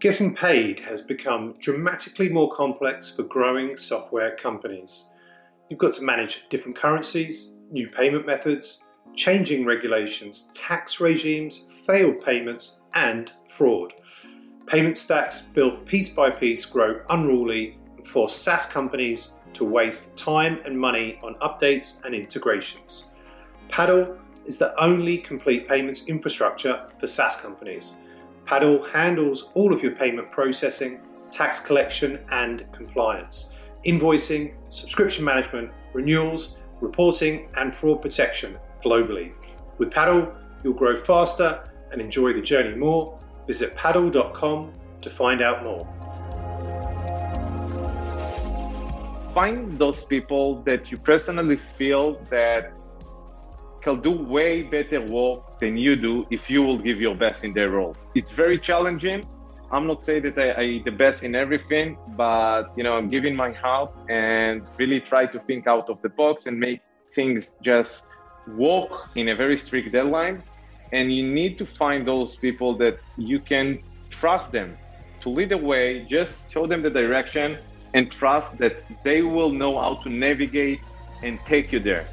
Getting paid has become dramatically more complex for growing software companies. You've got to manage different currencies, new payment methods, changing regulations, tax regimes, failed payments, and fraud. Payment stacks built piece by piece grow unruly and force SaaS companies to waste time and money on updates and integrations. Paddle is the only complete payments infrastructure for SaaS companies. Paddle handles all of your payment processing, tax collection, and compliance, invoicing, subscription management, renewals, reporting, and fraud protection globally. With Paddle, you'll grow faster and enjoy the journey more. Visit paddle.com to find out more. Find those people that you personally feel that can do way better work than you do if you will give your best in their role. It's very challenging. I'm not saying that I, I the best in everything, but you know, I'm giving my heart and really try to think out of the box and make things just work in a very strict deadline. And you need to find those people that you can trust them to lead the way, just show them the direction and trust that they will know how to navigate and take you there.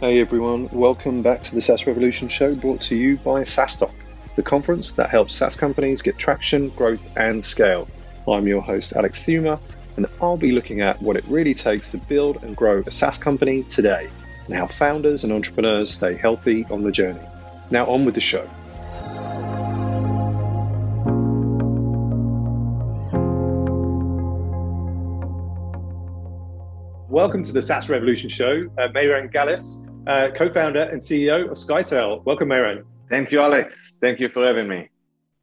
Hey everyone, welcome back to the SaaS Revolution show brought to you by SaaStock, the conference that helps SaaS companies get traction, growth, and scale. I'm your host, Alex Theuma, and I'll be looking at what it really takes to build and grow a SaaS company today and how founders and entrepreneurs stay healthy on the journey. Now, on with the show. Welcome to the SaaS Revolution show. Uh, Meiran Galis uh, co-founder and CEO of Scytale. Welcome, Meiran. Thank you, Alex. Thank you for having me.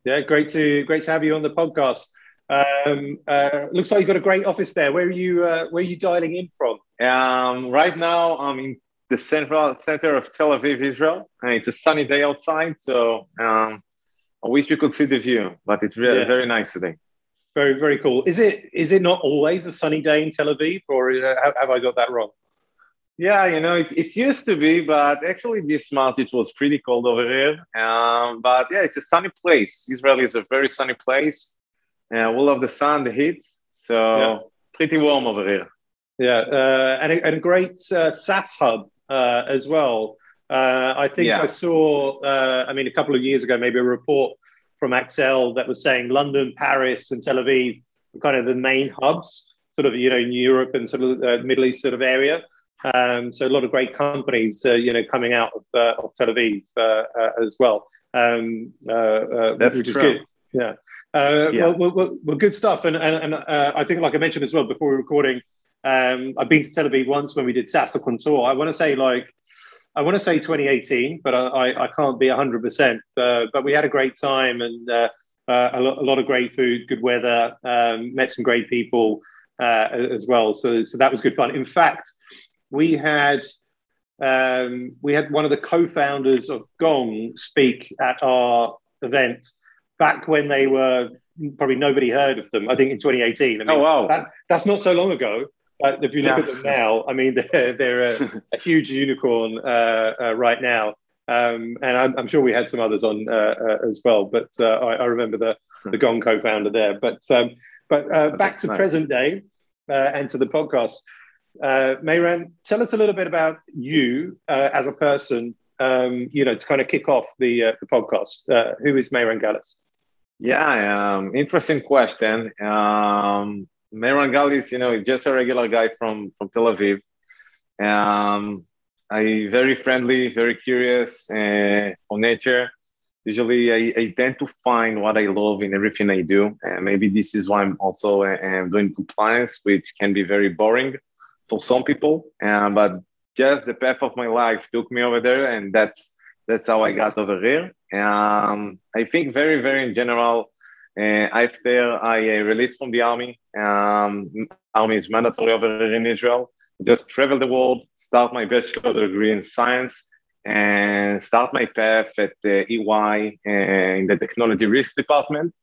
Yeah, great to great to have you on the podcast. Um, uh, looks like you've got a great office there. Where are you? Uh, where are you dialing in from? Um, right now, I'm in the central center of Tel Aviv, Israel. and it's a sunny day outside, so um, I wish you could see the view, but it's really yeah. very nice today. Very, very cool. Is it is it not always a sunny day in Tel Aviv, or uh, have, I got that wrong? Yeah, you know, it, it used to be, but actually this month it was pretty cold over here. Um, but yeah, it's a sunny place. Israel is a very sunny place. Uh, we love the sun, the heat. So yeah. pretty warm over here. Yeah, uh, and, a, and a great uh, SaaS hub uh, as well. Uh, I think yeah. I saw, uh, I mean, a couple of years ago, maybe a report from Accel that was saying London, Paris, and Tel Aviv were kind of the main hubs, sort of, you know, in Europe and sort of Middle East sort of area. Um, so a lot of great companies, uh, you know, coming out of, uh, of Tel Aviv uh, uh as well. Um, uh, uh, That's which is true. good. Yeah. yeah. Well, well, well, well, good stuff. And, and, and I think, like I mentioned as well before we were recording, um, I've been to Tel Aviv once when we did SaaS Contour. I want to say like, I want to say 2018, but I, I can't be 100%. but we had a great time and a, lot, a, lot, of great food, good weather, um, met some great people as well. So, so that was good fun. In fact, we had um, we had one of the co-founders of Gong speak at our event back when they were probably nobody heard of them. I think in 2018. I mean, oh wow, that, that's not so long ago. But if you look yeah. at them now, I mean, they're, they're a, a huge unicorn uh, uh, right now. Um, and I'm, I'm, sure we had some others on uh, uh as well. But uh, I, I, remember the, the Gong co-founder there. But um, but uh, back to nice. present day and to the podcast. Uh, Meiran, tell us a little bit about you uh, as a person, um, you know, to kind of kick off the, uh, the podcast. Uh, who is Meiran Galis? Yeah, um, interesting question. Um, Meiran Galis, you know, just a regular guy from, from Tel Aviv. Um, I very friendly, very curious uh, for nature. Usually, I, I, tend to find what I love in everything I do. And maybe this is why I'm also uh, doing compliance, which can be very boring for some people, um, but just the path of my life took me over there, and that's that's how I got over here. Um, I think very, very in general. Uh, after I uh, released from the army, um, army is mandatory over here in Israel. Just travel the world, start my bachelor degree in science, and start my path at uh, EY uh, in the technology risk department.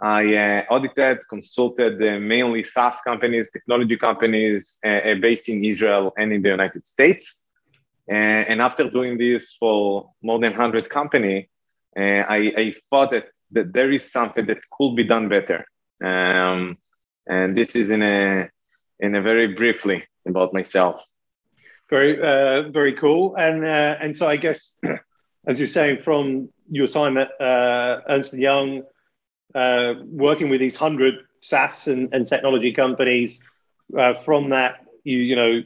I uh, audited, consulted uh, mainly SaaS companies, technology companies uh, uh, based in Israel and in the United States. And, and, after doing this for more than 100 company, And I, I thought that, that there is something that could be done better. Um, and this is in a in a very briefly about myself. Very uh, very cool. And uh, and so I guess as you're saying from your time at uh, Ernst Young, uh, working with these hundred SaaS and, and technology companies, uh, from that you you know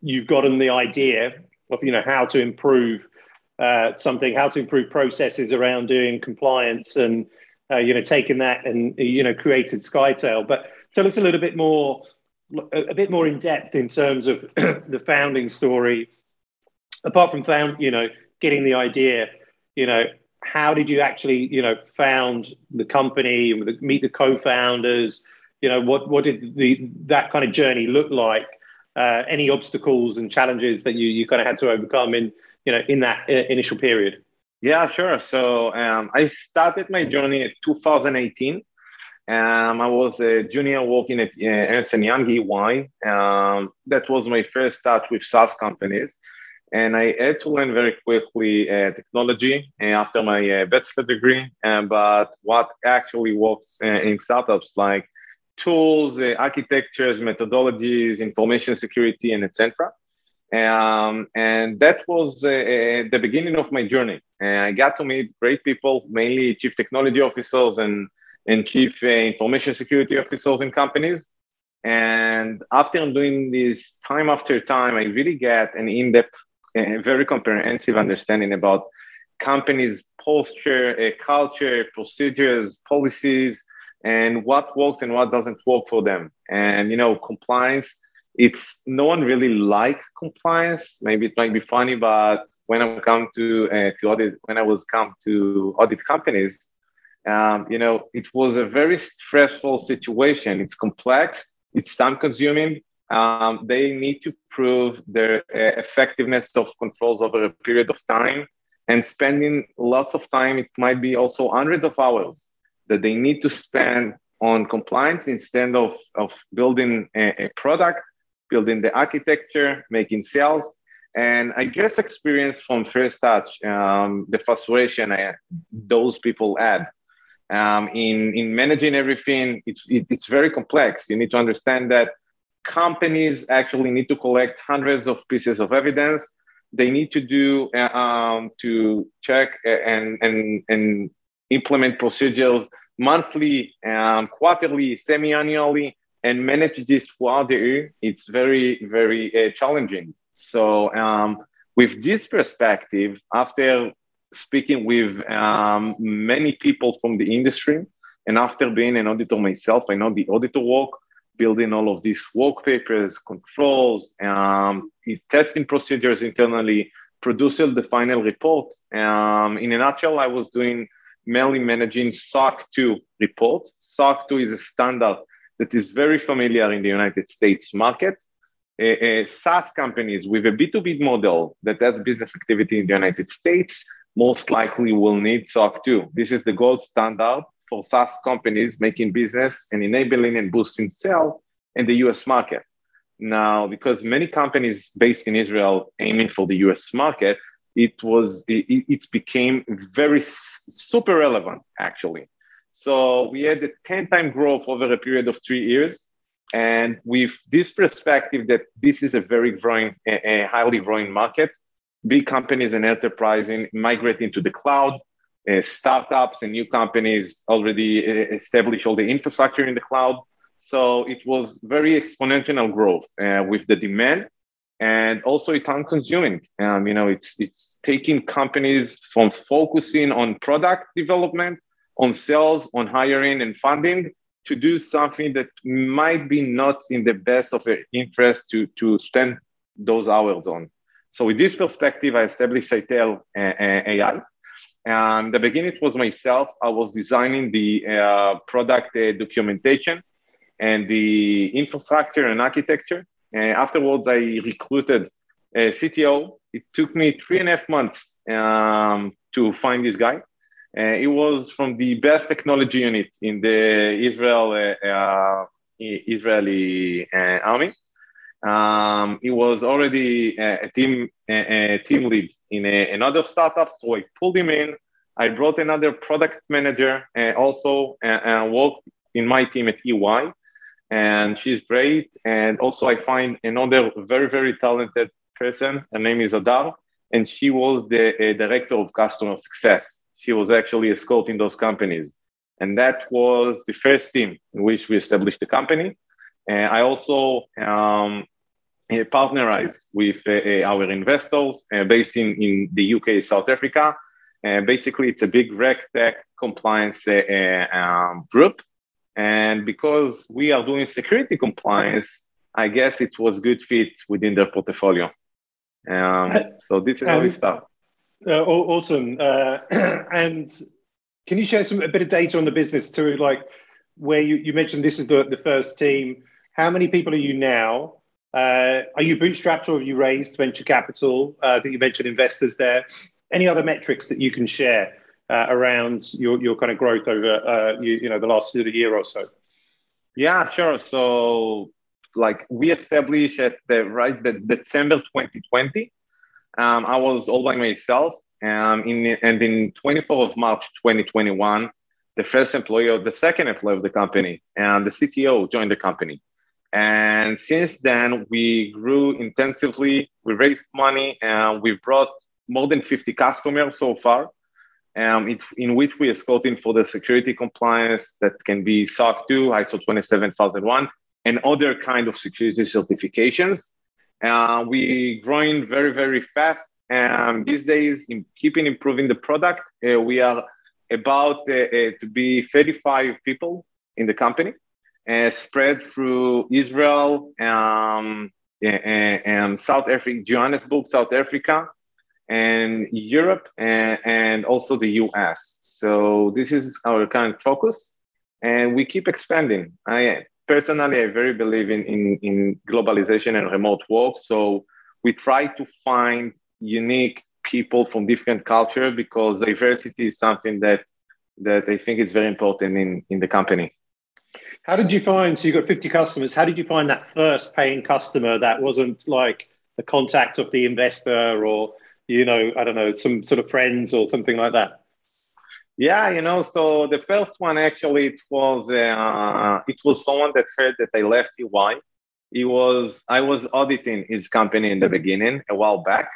you've gotten the idea of you know how to improve uh, something, how to improve processes around doing compliance, and uh, you know taking that and you know created Scytale. But tell us a little bit more, a, bit more in depth in terms of the founding story. Apart from found, you know, getting the idea, you know, how did you actually, you know, found the company, and meet the co-founders? You know, what what did the that kind of journey look like? Uh, any obstacles and challenges that you you kind of had to overcome in you know in that uh, initial period? Yeah, sure. So um, I started my journey in 2018. Um, I was a junior working at uh, Ernst Young EY. Um, that was my first start with SaaS companies. And I had to learn very quickly uh, technology uh, after my uh, bachelor degree. Um, but what actually works uh, in startups like tools, uh, architectures, methodologies, information security, and etc. Um, and that was uh, uh, the beginning of my journey. And I got to meet great people, mainly chief technology officers and, and chief uh, information security officers in companies. And after doing this time after time, I really get an in depth, uh, very comprehensive understanding about companies' posture, uh, culture, procedures, policies, and what works and what doesn't work for them. And, you know, compliance it's no one really like compliance. Maybe it might be funny, but when I come to uh, to audit, when I was come to audit companies, um, you know, it was a very stressful situation. It's complex. It's time consuming. Um, they need to prove their uh, effectiveness of controls over a period of time and spending lots of time. It might be also hundreds of hours that they need to spend on compliance instead of, of building a, a product building the architecture, making sales. And I just experienced from first touch um, the frustration I, those people had. Um, in, in managing everything, it's, it, it's very complex. You need to understand that companies actually need to collect hundreds of pieces of evidence. They need to do uh, um, to check and, and, and implement procedures monthly, um, quarterly, semi-annually and manage this throughout the it's very, very uh, challenging. So, um, with this perspective, after speaking with um, many people from the industry, and after being an auditor myself, I know the auditor work, building all of these work papers, controls, um, testing procedures internally, producing the final report. Um, in a nutshell, I was doing mainly managing SOC 2 reports. SOC 2 is a standard that is very familiar in the United States market. Uh, SaaS companies with a B2B model that has business activity in the United States most likely will need SOC 2. This is the gold standard for SaaS companies making business and enabling and boosting sale in the US market. Now, because many companies based in Israel aiming for the US market, it was it, it became very super relevant actually so we had a 10 time growth over a period of three years. And with this perspective that this is a very growing, a, highly growing market, big companies and enterprises migrating to the cloud, uh, startups and new companies already uh, establish all the infrastructure in the cloud. So it was very exponential growth uh, with the demand, and also it's time consuming. Um, you know, it's it's taking companies from focusing on product development on sales, on hiring and funding to do something that might be not in the best of their interest to, to spend those hours on. So with this perspective, I established Scytale uh, uh AI. And the beginning, it was myself. I was designing the uh, product uh, documentation and the infrastructure and architecture. And afterwards, I recruited a CTO. It took me three and a half months um, to find this guy. Uh, it was from the best technology unit in the Israel uh, uh, Israeli army. Um, was already a, team a, team lead in a, another startup, so I pulled him in. I brought another product manager and also and worked in my team at EY, and she's great. And also, I find another very very talented person. Her name is Adar, and she was the uh, director of customer success. She was actually escorting those companies, and that was the first team in which we established the company. And I also um, uh, partnerized with uh, uh, our investors based in, in the UK, South Africa. basically, it's a big RegTech compliance um, group. And because we are doing security compliance, I guess it was good fit within their portfolio. Um, so this is how we start. Uh, awesome. Uh, and can you share some a bit of data on the business too, like where you, you mentioned this is the, the first team. How many people are you now? Uh, are you bootstrapped or have you raised venture capital? Uh, think you mentioned investors there. Any other metrics that you can share uh, around your, your kind of growth over uh, you, you know the last year or so? Yeah, sure. So like we established at the right the December 2020. Um, I was all by myself. Um, in, and in 24th of March 2021, the first employee or the second employee of the company and the CTO joined the company. And since then, we grew intensively. We raised money and we brought more than 50 customers so far, um, it, in which we are scouting for the security compliance that can be SOC 2, ISO 27001, and other kind of security certifications. Uh, we growing very, very fast. And these days, in keeping improving the product, uh, we are about uh, uh to be 35 people in the company uh, spread through Israel, um, and, South Africa, Johannesburg, South Africa, and Europe, and, and also the US. So this is our current focus, and we keep expanding. I personally, I very believe in, in, in globalization and remote work. So we try to find unique people from different culture because diversity is something that that I think is very important in, in the company. How did you find? So you got 50 customers. How did you find that first paying customer that wasn't like the contact of the investor or you know I don't know some sort of friends or something like that? Yeah, you know, so the first one actually it was uh, it was someone that heard that I left EY. He was I was auditing his company in the beginning a while back,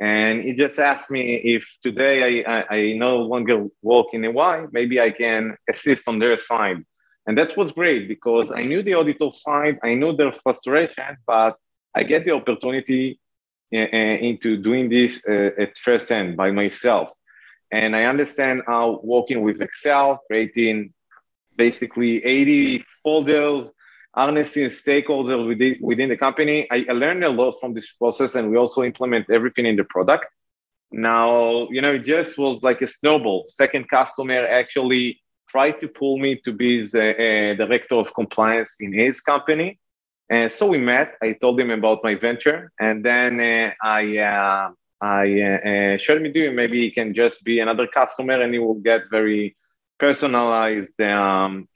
and he just asked me if today I, I, I no longer work in EY, maybe I can assist on their side. And that was great because I knew the auditor side, I knew their frustration, but I get the opportunity uh, uh, into doing this uh, at first hand by myself. And I understand how working with Excel, creating basically 80 folders, harnessing stakeholders within, within the company. I, learned a lot from this process and we also implement everything in the product. Now, you know, it just was like a snowball. Second customer actually tried to pull me to be the uh, director of compliance in his company. And so we met. I told him about my venture, and then uh, I uh, I uh, uh, showed me to maybe he can just be another customer, and he will get very personalized um,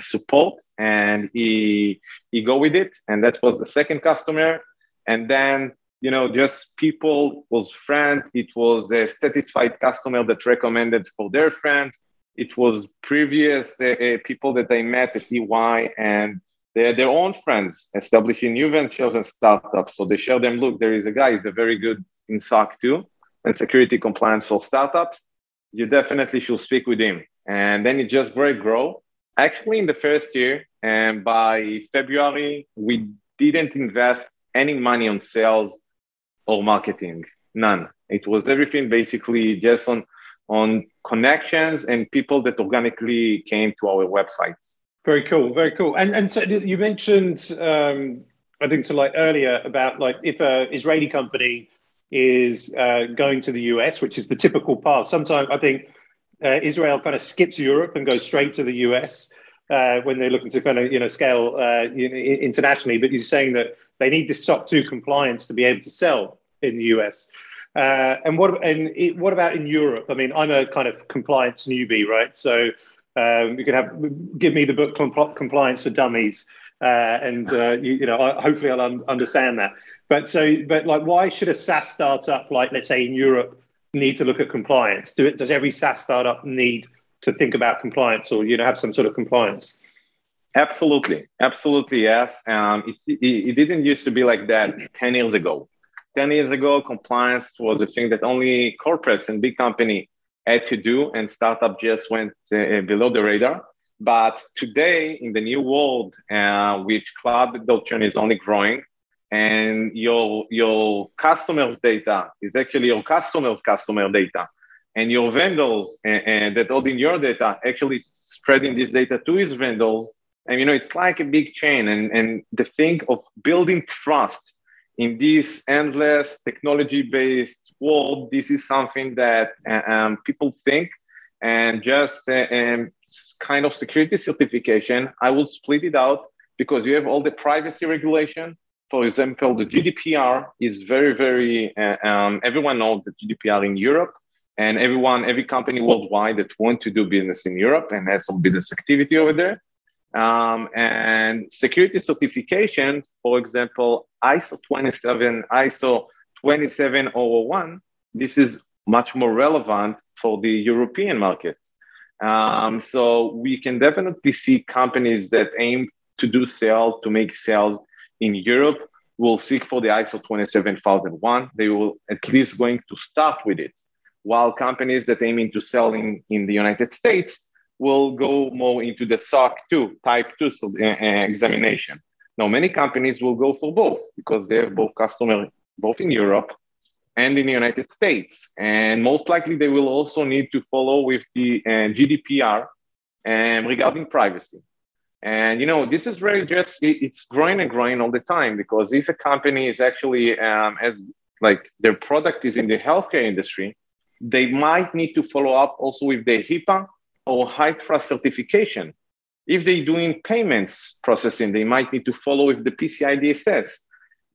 support. And he he go with it, and that was the second customer. And then you know, just people was friends. It was a satisfied customer that recommended for their friends it was previous uh, uh, people that I met at EY and they had their own friends establishing new ventures and startups. So they share them, look, there is a guy, he's a very good in SOC 2 and security compliance for startups. You definitely should speak with him. And then it just very grow. Actually, in the first year, and by February, we didn't invest any money on sales or marketing, none. It was everything basically just on on connections and people that organically came to our websites. Very cool, very cool. And and so you mentioned, um, I think, to like earlier about like if a Israeli company is uh, going to the US, which is the typical path. Sometimes I think uh, Israel kind of skips Europe and goes straight to the US uh, when they're looking to kind of you know scale uh, internationally. But you're saying that they need this SOC 2 compliance to be able to sell in the US. Uh, and what and it, what about in Europe? I mean, I'm a kind of compliance newbie, right? So um, you can have give me the book Compliance for Dummies, uh, and uh, you, you, know, I, hopefully I'll un- understand that. But so, but like, why should a SaaS startup, like let's say in Europe, need to look at compliance? Do it, does every SaaS startup need to think about compliance or you know have some sort of compliance? Absolutely, absolutely, yes. Um, it, it, it didn't used to be like that ten years ago. Ten years ago, compliance was a thing that only corporates and big company had to do, and startup just went uh, below the radar. But today, in the new world, uh, which cloud adoption is only growing, and your your customers' data is actually your customers' customer data, and your vendors and, and that holding your data actually spreading this data to his vendors. And you know, it's like a big chain. And and the thing of building trust in this endless technology-based world, this is something that uh, um, people think and just uh, um, kind of security certification, I will split it out because you have all the privacy regulation. For example, the GDPR is very, very, uh, um, everyone knows the GDPR in Europe and everyone, every company worldwide that want to do business in Europe and has some business activity over there. Um, and security certification, for example, ISO 27, ISO 27001, this is much more relevant for the European market. Um, so we can definitely see companies that aim to do sales, to make sales in Europe will seek for the ISO 27001. They will at least going to start with it. While companies that aim into selling in the United States will go more into the SOC 2, type 2 uh, uh, examination. Now, many companies will go for both because they have both customers both in Europe and in the United States. And most likely they will also need to follow with the uh, GDPR um, regarding privacy. And you know, this is really just it, it's growing and growing all the time because if a company is actually um, as like their product is in the healthcare industry, they might need to follow up also with the HIPAA or HITRUST certification. If they're doing payments processing, they might need to follow with the PCI DSS.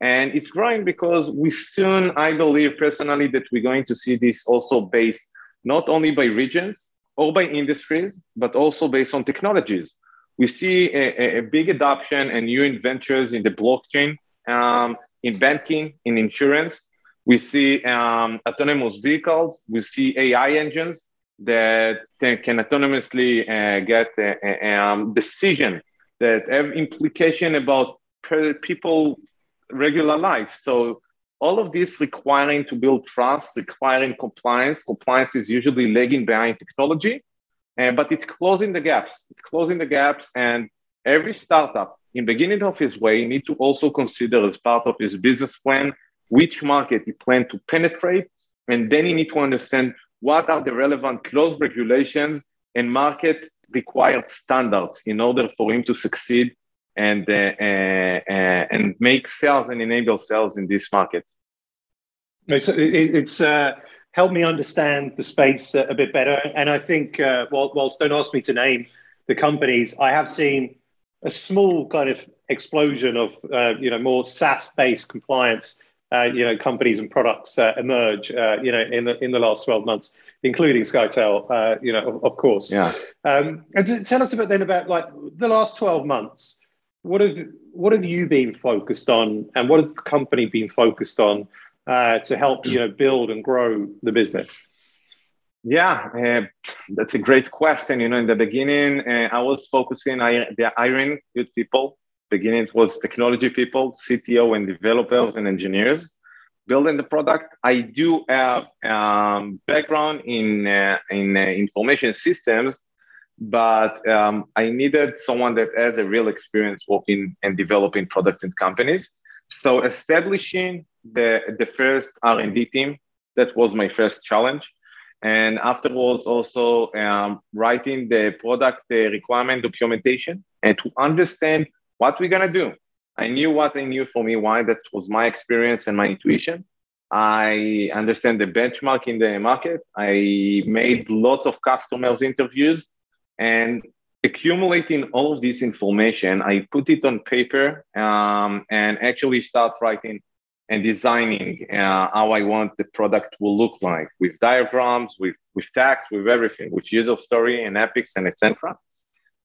And it's growing because we soon, I believe personally, that we're going to see this also based not only by regions or by industries, but also based on technologies. We see a, a big adoption and new inventors in the blockchain, um, in banking, in insurance. We see um, autonomous vehicles. We see AI engines that can autonomously uh, get a, a, um, decision that have implication about people regular life. So all of this requiring to build trust, requiring compliance. Compliance is usually lagging behind technology, uh, but it's closing the gaps. It's closing the gaps, and every startup in beginning of his way need to also consider as part of his business plan which market he plan to penetrate, and then he need to understand what are the relevant close regulations and market required standards in order for him to succeed and uh, uh, uh, and make sales and enable sales in this market. It's it's uh, helped me understand the space a bit better, and I think uh, whilst don't ask me to name the companies, I have seen a small kind of explosion of uh, you know more SaaS based compliance. you know, companies and products emerge. you know, in the in the last twelve months, including Scytale. you know, of, of course. Yeah. Um, and tell us a bit then about like the last twelve months what have what have you been focused on, and what has the company been focused on uh, to help you know build and grow the business? Yeah, uh, that's a great question. You know, in the beginning, uh, I was focusing on the hiring good people. Beginning it was technology people, CTO, and developers and engineers building the product. I do have um, background in uh, in uh, information systems, but um, I needed someone that has a real experience working and developing products and companies. So establishing the, the first R&D team, that was my first challenge. And afterwards, also um, writing the product requirement documentation and to understand what we're gonna do. I knew what I knew for me, why that was my experience and my intuition. I understand the benchmark in the market. I made lots of customers interviews and accumulating all of this information, I put it on paper um, and actually start writing and designing uh, how I want the product will look like with diagrams, with, with text, with everything, with user story and epics and etc.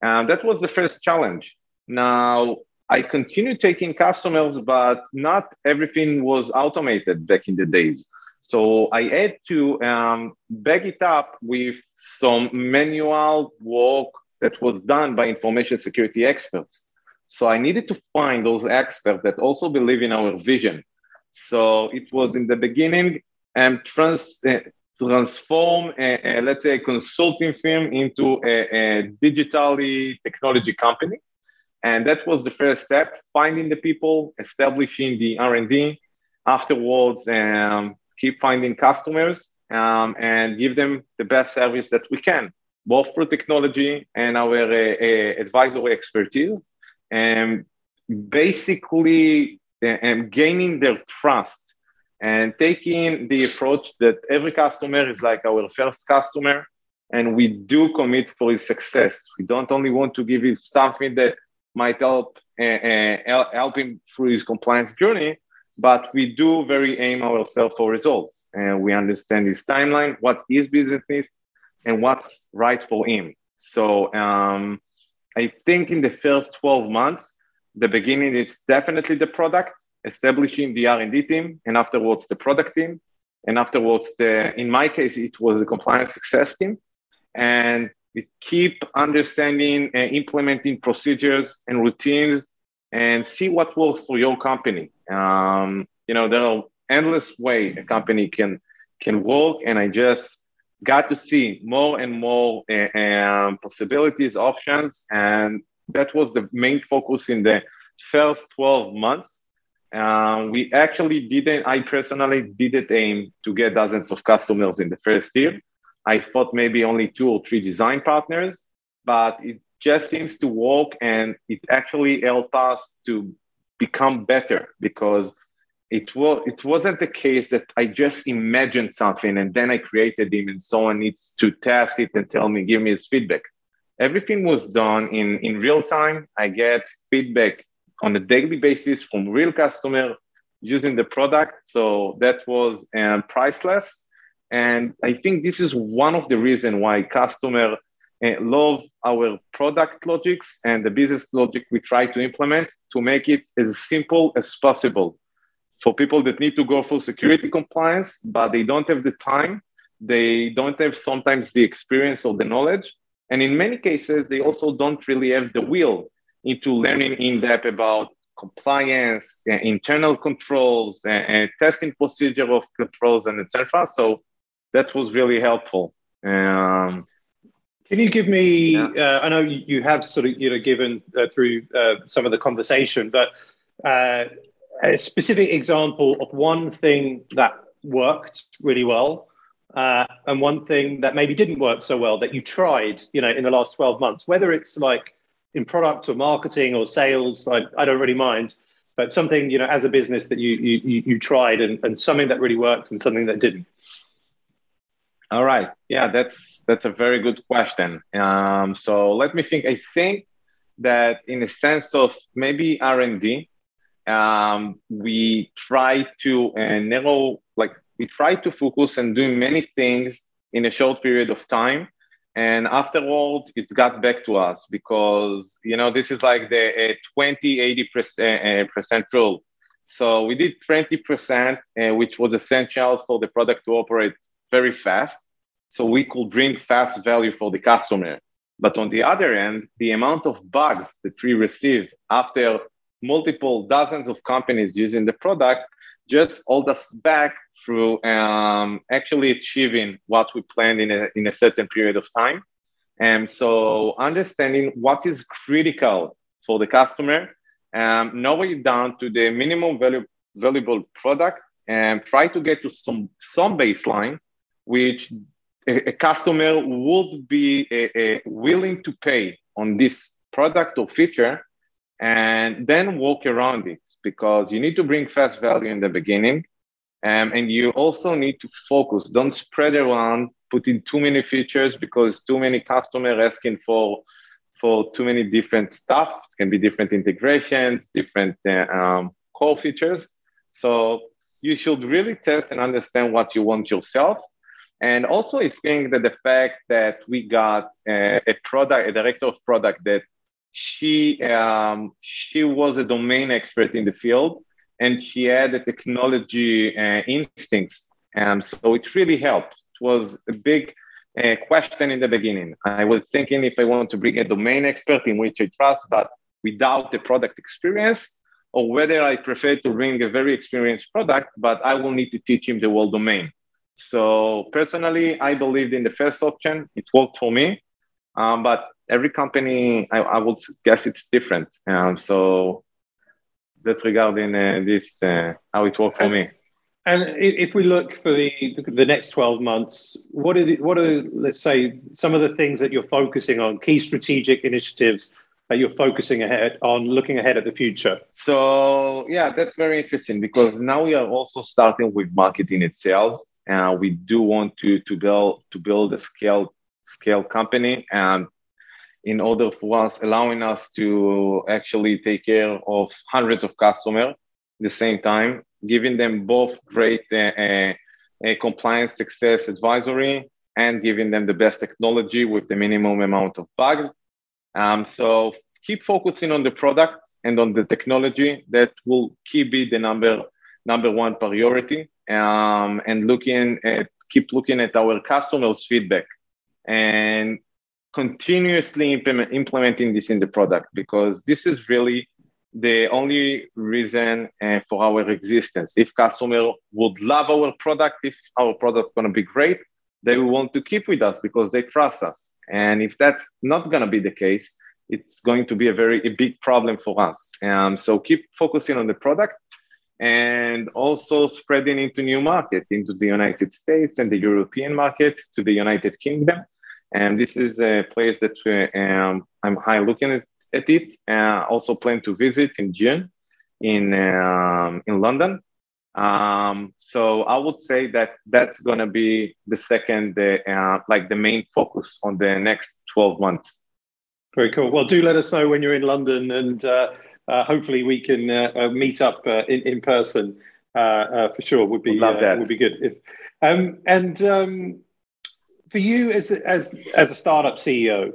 And that was the first challenge. Now, I continue taking customers, but not everything was automated back in the days. So I had to um, back it up with some manual work that was done by information security experts. So I needed to find those experts that also believe in our vision. So it was in the beginning and um, trans, uh, transform, a, a, let's say, a consulting firm into a, a digitally technology company. And that was the first step, finding the people, establishing the R&D. Afterwards, um, keep finding customers um, and give them the best service that we can, both through technology and our uh, uh, advisory expertise. And basically, uh, gaining their trust and taking the approach that every customer is like our first customer and we do commit for his success we don't only want to give him something that might help uh, uh, help him through his compliance journey but we do very aim ourselves for results and we understand his timeline what his business needs and what's right for him so um, i think in the first 12 months the beginning it's definitely the product establishing the R&D team, and afterwards the product team, and afterwards the. In my case, it was the compliance success team, and we keep understanding and implementing procedures and routines, and see what works for your company. Um, you know, there are endless way a company can can work, and I just got to see more and more uh, um, possibilities, options, and that was the main focus in the first 12 months um, we actually didn't, I personally didn't aim to get dozens of customers in the first year. I thought maybe only two or three design partners, but it just seems to work and it actually helped us to become better because it was it wasn't the case that I just imagined something and then I created him and someone needs to test it and tell me, give me his feedback. Everything was done in, in real time. I get feedback on a daily basis from real customer using the product. So that was um, priceless. And I think this is one of the reasons why customer love our product logics and the business logic we try to implement to make it as simple as possible for people that need to go for security compliance, but they don't have the time. They don't have sometimes the experience or the knowledge. And in many cases, they also don't really have the will into learning in depth about compliance, uh, internal controls, and, and, testing procedure of controls, and etc. So that was really helpful. Um, Can you give me? Yeah. Uh, I know you have sort of you know given uh, through uh, some of the conversation, but uh, a specific example of one thing that worked really well. Uh, and one thing that maybe didn't work so well that you tried, you know, in the last 12 months, whether it's like in product or marketing or sales, like I don't really mind. But something, you know, as a business that you you you tried and, and something that really worked and something that didn't. All right. Yeah, that's that's a very good question. Um, so let me think. I think that in a sense of maybe R and D, um, we try to uh, narrow, like we try to focus and do many things in a short period of time and afterward it's got back to us because you know this is like the uh, 20 80 percent, uh, percent rule so we did 20 percent uh, which was essential for the product to operate very fast so we could bring fast value for the customer but on the other end the amount of bugs that we received after multiple dozens of companies using the product just hold us back through um, actually achieving what we planned in a, in a certain period of time. And so understanding what is critical for the customer, um, narrow it down to the minimum value, valuable product and try to get to some, some baseline, which a, customer would be willing to pay on this product or feature and then walk around it because you need to bring fast value in the beginning. Um, and you also need to focus. Don't spread around put in too many features because too many customers asking for for too many different stuff. It can be different integrations different uh, um, core features. So you should really test and understand what you want yourself and also i think that the fact that we got uh, a product a director of product that she um, she was a domain expert in the field and she had the technology uh, instincts Um, so it really helped. It was a big uh, question in the beginning. I was thinking if I want to bring a domain expert in which I trust, but without the product experience, or whether I prefer to bring a very experienced product, but I will need to teach him the whole domain. So personally, I believed in the first option. It worked for me, um, but every company, I, I, would guess it's different. Um, so that's regarding uh, this, uh, how it worked for me. And if we look for the the next twelve months, what are the, what are let's say some of the things that you're focusing on, key strategic initiatives that you're focusing ahead on, looking ahead at the future? So yeah, that's very interesting because now we are also starting with marketing and sales, and we do want to to build to build a scale scale company and in order for us allowing us to actually take care of hundreds of customers at the same time giving them both great uh, uh, uh, compliance success advisory and giving them the best technology with the minimum amount of bugs. Um, so keep focusing on the product and on the technology. That will keep be the number number one priority. Um, and looking at keep looking at our customers' feedback and continuously implement, implementing this in the product because this is really the only reason uh, for our existence. If customer would love our product, if our product going to be great, they will want to keep with us because they trust us. And if that's not going to be the case, it's going to be a very a big problem for us. Um, so keep focusing on the product and also spreading into new market, into the United States and the European market, to the United Kingdom. And this is a place that uh, um, I'm high looking at at it. Uh, also plan to visit in June in um, in London. Um, so I would say that that's going to be the second, uh, like the main focus on the next 12 months. Very cool. Well, do let us know when you're in London, and uh, uh, hopefully we can uh, uh, meet up uh, in in person for sure. Would be would be good. If, um, and um, for you as as as a startup CEO,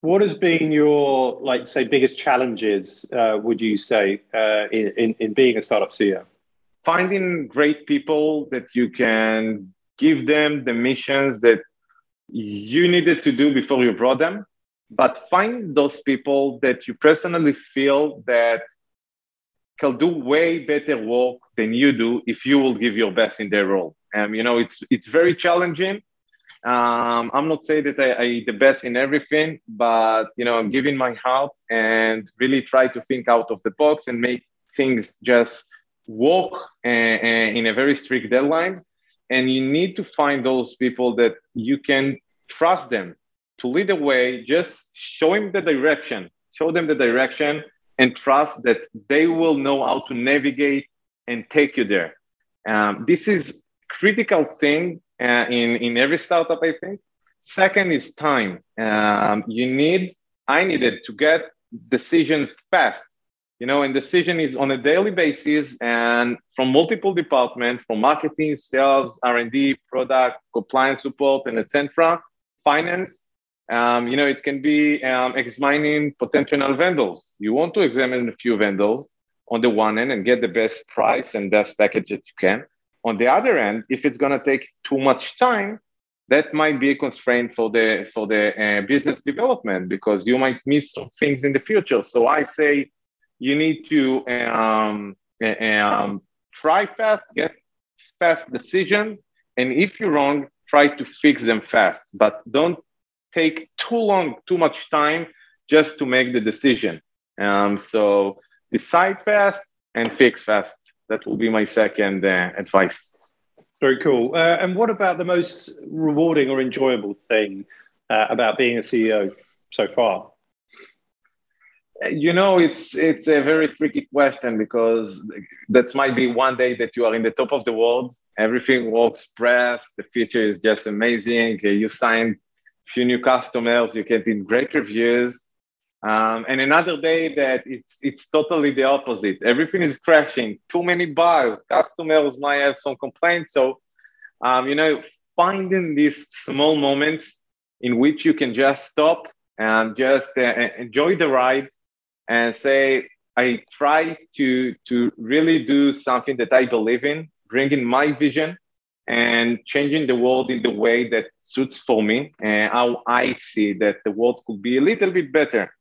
what has been your, like, say, biggest challenges? Uh, would you say uh, in, in, in being a startup CEO? Finding great people that you can give them the missions that you needed to do before you brought them, but find those people that you personally feel that can do way better work than you do if you will give your best in their role. Um, you know, it's it's very challenging, um, I'm not saying that I, I the best in everything, but you know, I'm giving my heart and really try to think out of the box and make things just work uh, uh, in a very strict deadlines. And you need to find those people that you can trust them to lead the way. Just show them the direction, show them the direction, and trust that they will know how to navigate and take you there. Um, this is critical thing uh, in, in every startup, I think. Second is time. Um, you need, I needed to get decisions fast. You know, and decision is on a daily basis and from multiple departments, from marketing, sales, R&D, product, compliance support, and etc. Finance. Um, you know, it can be um, examining potential vendors. You want to examine a few vendors on the one end and get the best price and best package that you can. On the other end, if it's going to take too much time, that might be a constraint for the for the uh, business development because you might miss some things in the future. So I say you need to um, um, try fast, get fast decision, and if you're wrong, try to fix them fast. But don't take too long, too much time just to make the decision. Um, so decide fast and fix fast that will be my second uh, advice. Very cool. Uh, and what about the most rewarding or enjoyable thing uh, about being a CEO so far? You know, it's it's a very tricky question because that might be one day that you are in the top of the world, everything works best, the future is just amazing. You signed a few new customers, you get in great reviews, um, and another day that it's it's totally the opposite. Everything is crashing. Too many bugs. Customers might have some complaints. So, um, you know, finding these small moments in which you can just stop and just uh, enjoy the ride and say, I try to to really do something that I believe in, bring in my vision, and changing the world in the way that suits for me and how I see that the world could be a little bit better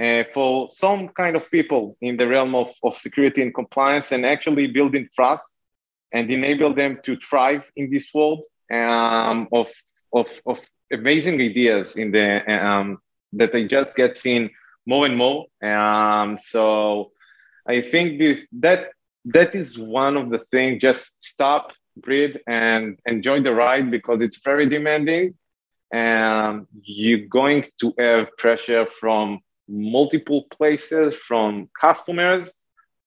uh, for some kind of people in the realm of, of security and compliance and actually building trust and enable them to thrive in this world um, of, of, of amazing ideas in the um, that I just get seen more and more. Um, so I think this that that is one of the things. Just stop breathe and enjoy the ride because it's very demanding. And you're going to have pressure from multiple places from customers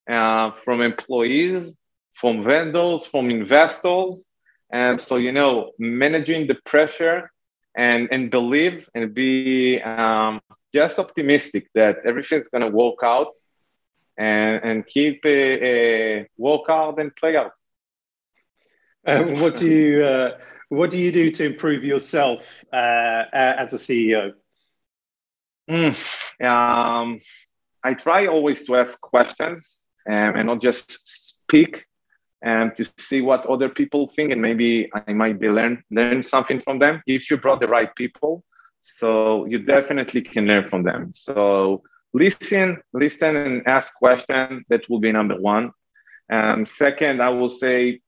uh, from employees from vendors from investors. And so you know managing the pressure and and believe and be um, just optimistic that everything's going to work out and and keep a, a work out and play out um, what do you uh, what do you do to improve yourself uh, as a CEO? Mm, um, I try always to ask questions um, and not just speak and to see what other people think and maybe I might be learn learn something from them if you brought the right people. So you definitely can learn from them. So listen, listen and ask questions. That will be number one. And second, I will say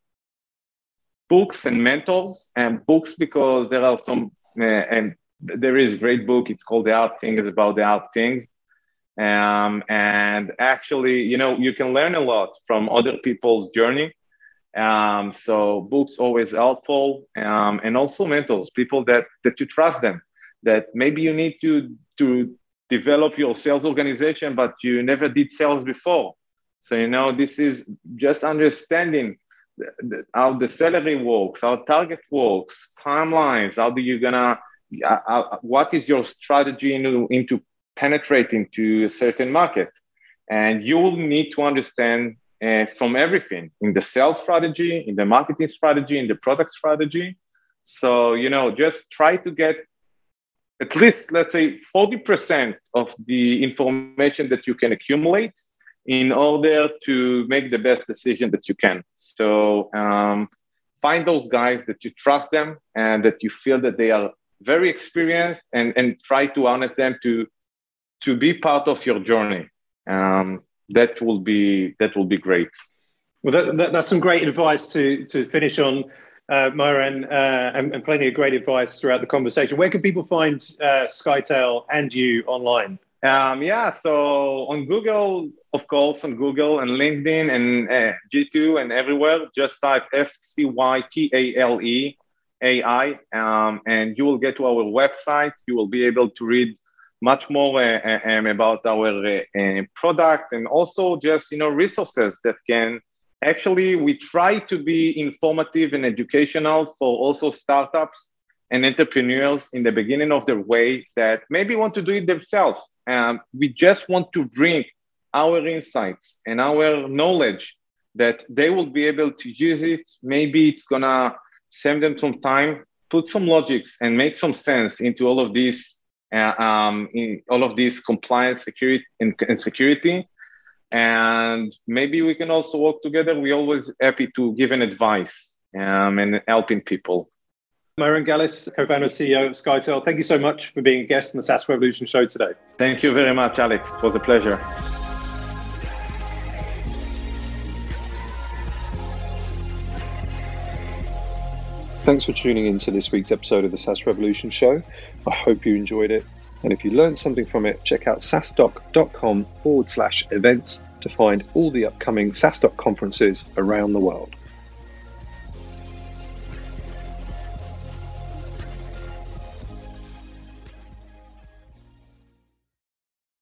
books and mentors and books because there are some uh, and there is a great book it's called the art things about the art things. Um, and actually you know you can learn a lot from other people's journey. Um, so books always helpful. Um, and also mentors people that that you trust them that maybe you need to to develop your sales organization but you never did sales before. So you know this is just understanding how the salary works, how target works, timelines, how do you gonna, uh, uh, what is your strategy into, into penetrating to a certain market? And you will need to understand uh, from everything in the sales strategy, in the marketing strategy, in the product strategy. So, you know, just try to get at least, let's say, 40% of the information that you can accumulate in order to make the best decision that you can. So um, find those guys that you trust them and that you feel that they are very experienced and, and try to harness them to to be part of your journey. Um, that will be that will be great. Well, that, that, that's some great advice to to finish on, uh, Meiran, uh, and, and, plenty of great advice throughout the conversation. Where can people find uh, Scytale and you online? Um, yeah, so on Google, of course, on Google and LinkedIn and uh, G2 and everywhere, just type S C Y T A L E A I, um, and you will get to our website. You will be able to read much more uh, um, about our uh, product and also just you know resources that can actually we try to be informative and educational for also startups and entrepreneurs in the beginning of their way that maybe want to do it themselves um, we just want to bring our insights and our knowledge that they will be able to use it. Maybe it's gonna save them some time, put some logics, and make some sense into all of these, uh, um, in all of these compliance, security, and, and, security. And maybe we can also work together. We're always happy to give an advice um, and helping people. Meiran Galis, co-founder and CEO of Scytale, thank you so much for being a guest on the SaaS Revolution show today. Thank you very much, Alex. It was a pleasure. Thanks for tuning in to this week's episode of the SaaS Revolution show. I hope you enjoyed it. And if you learned something from it, check out saastock.com forward slash events to find all the upcoming SaaStock conferences around the world.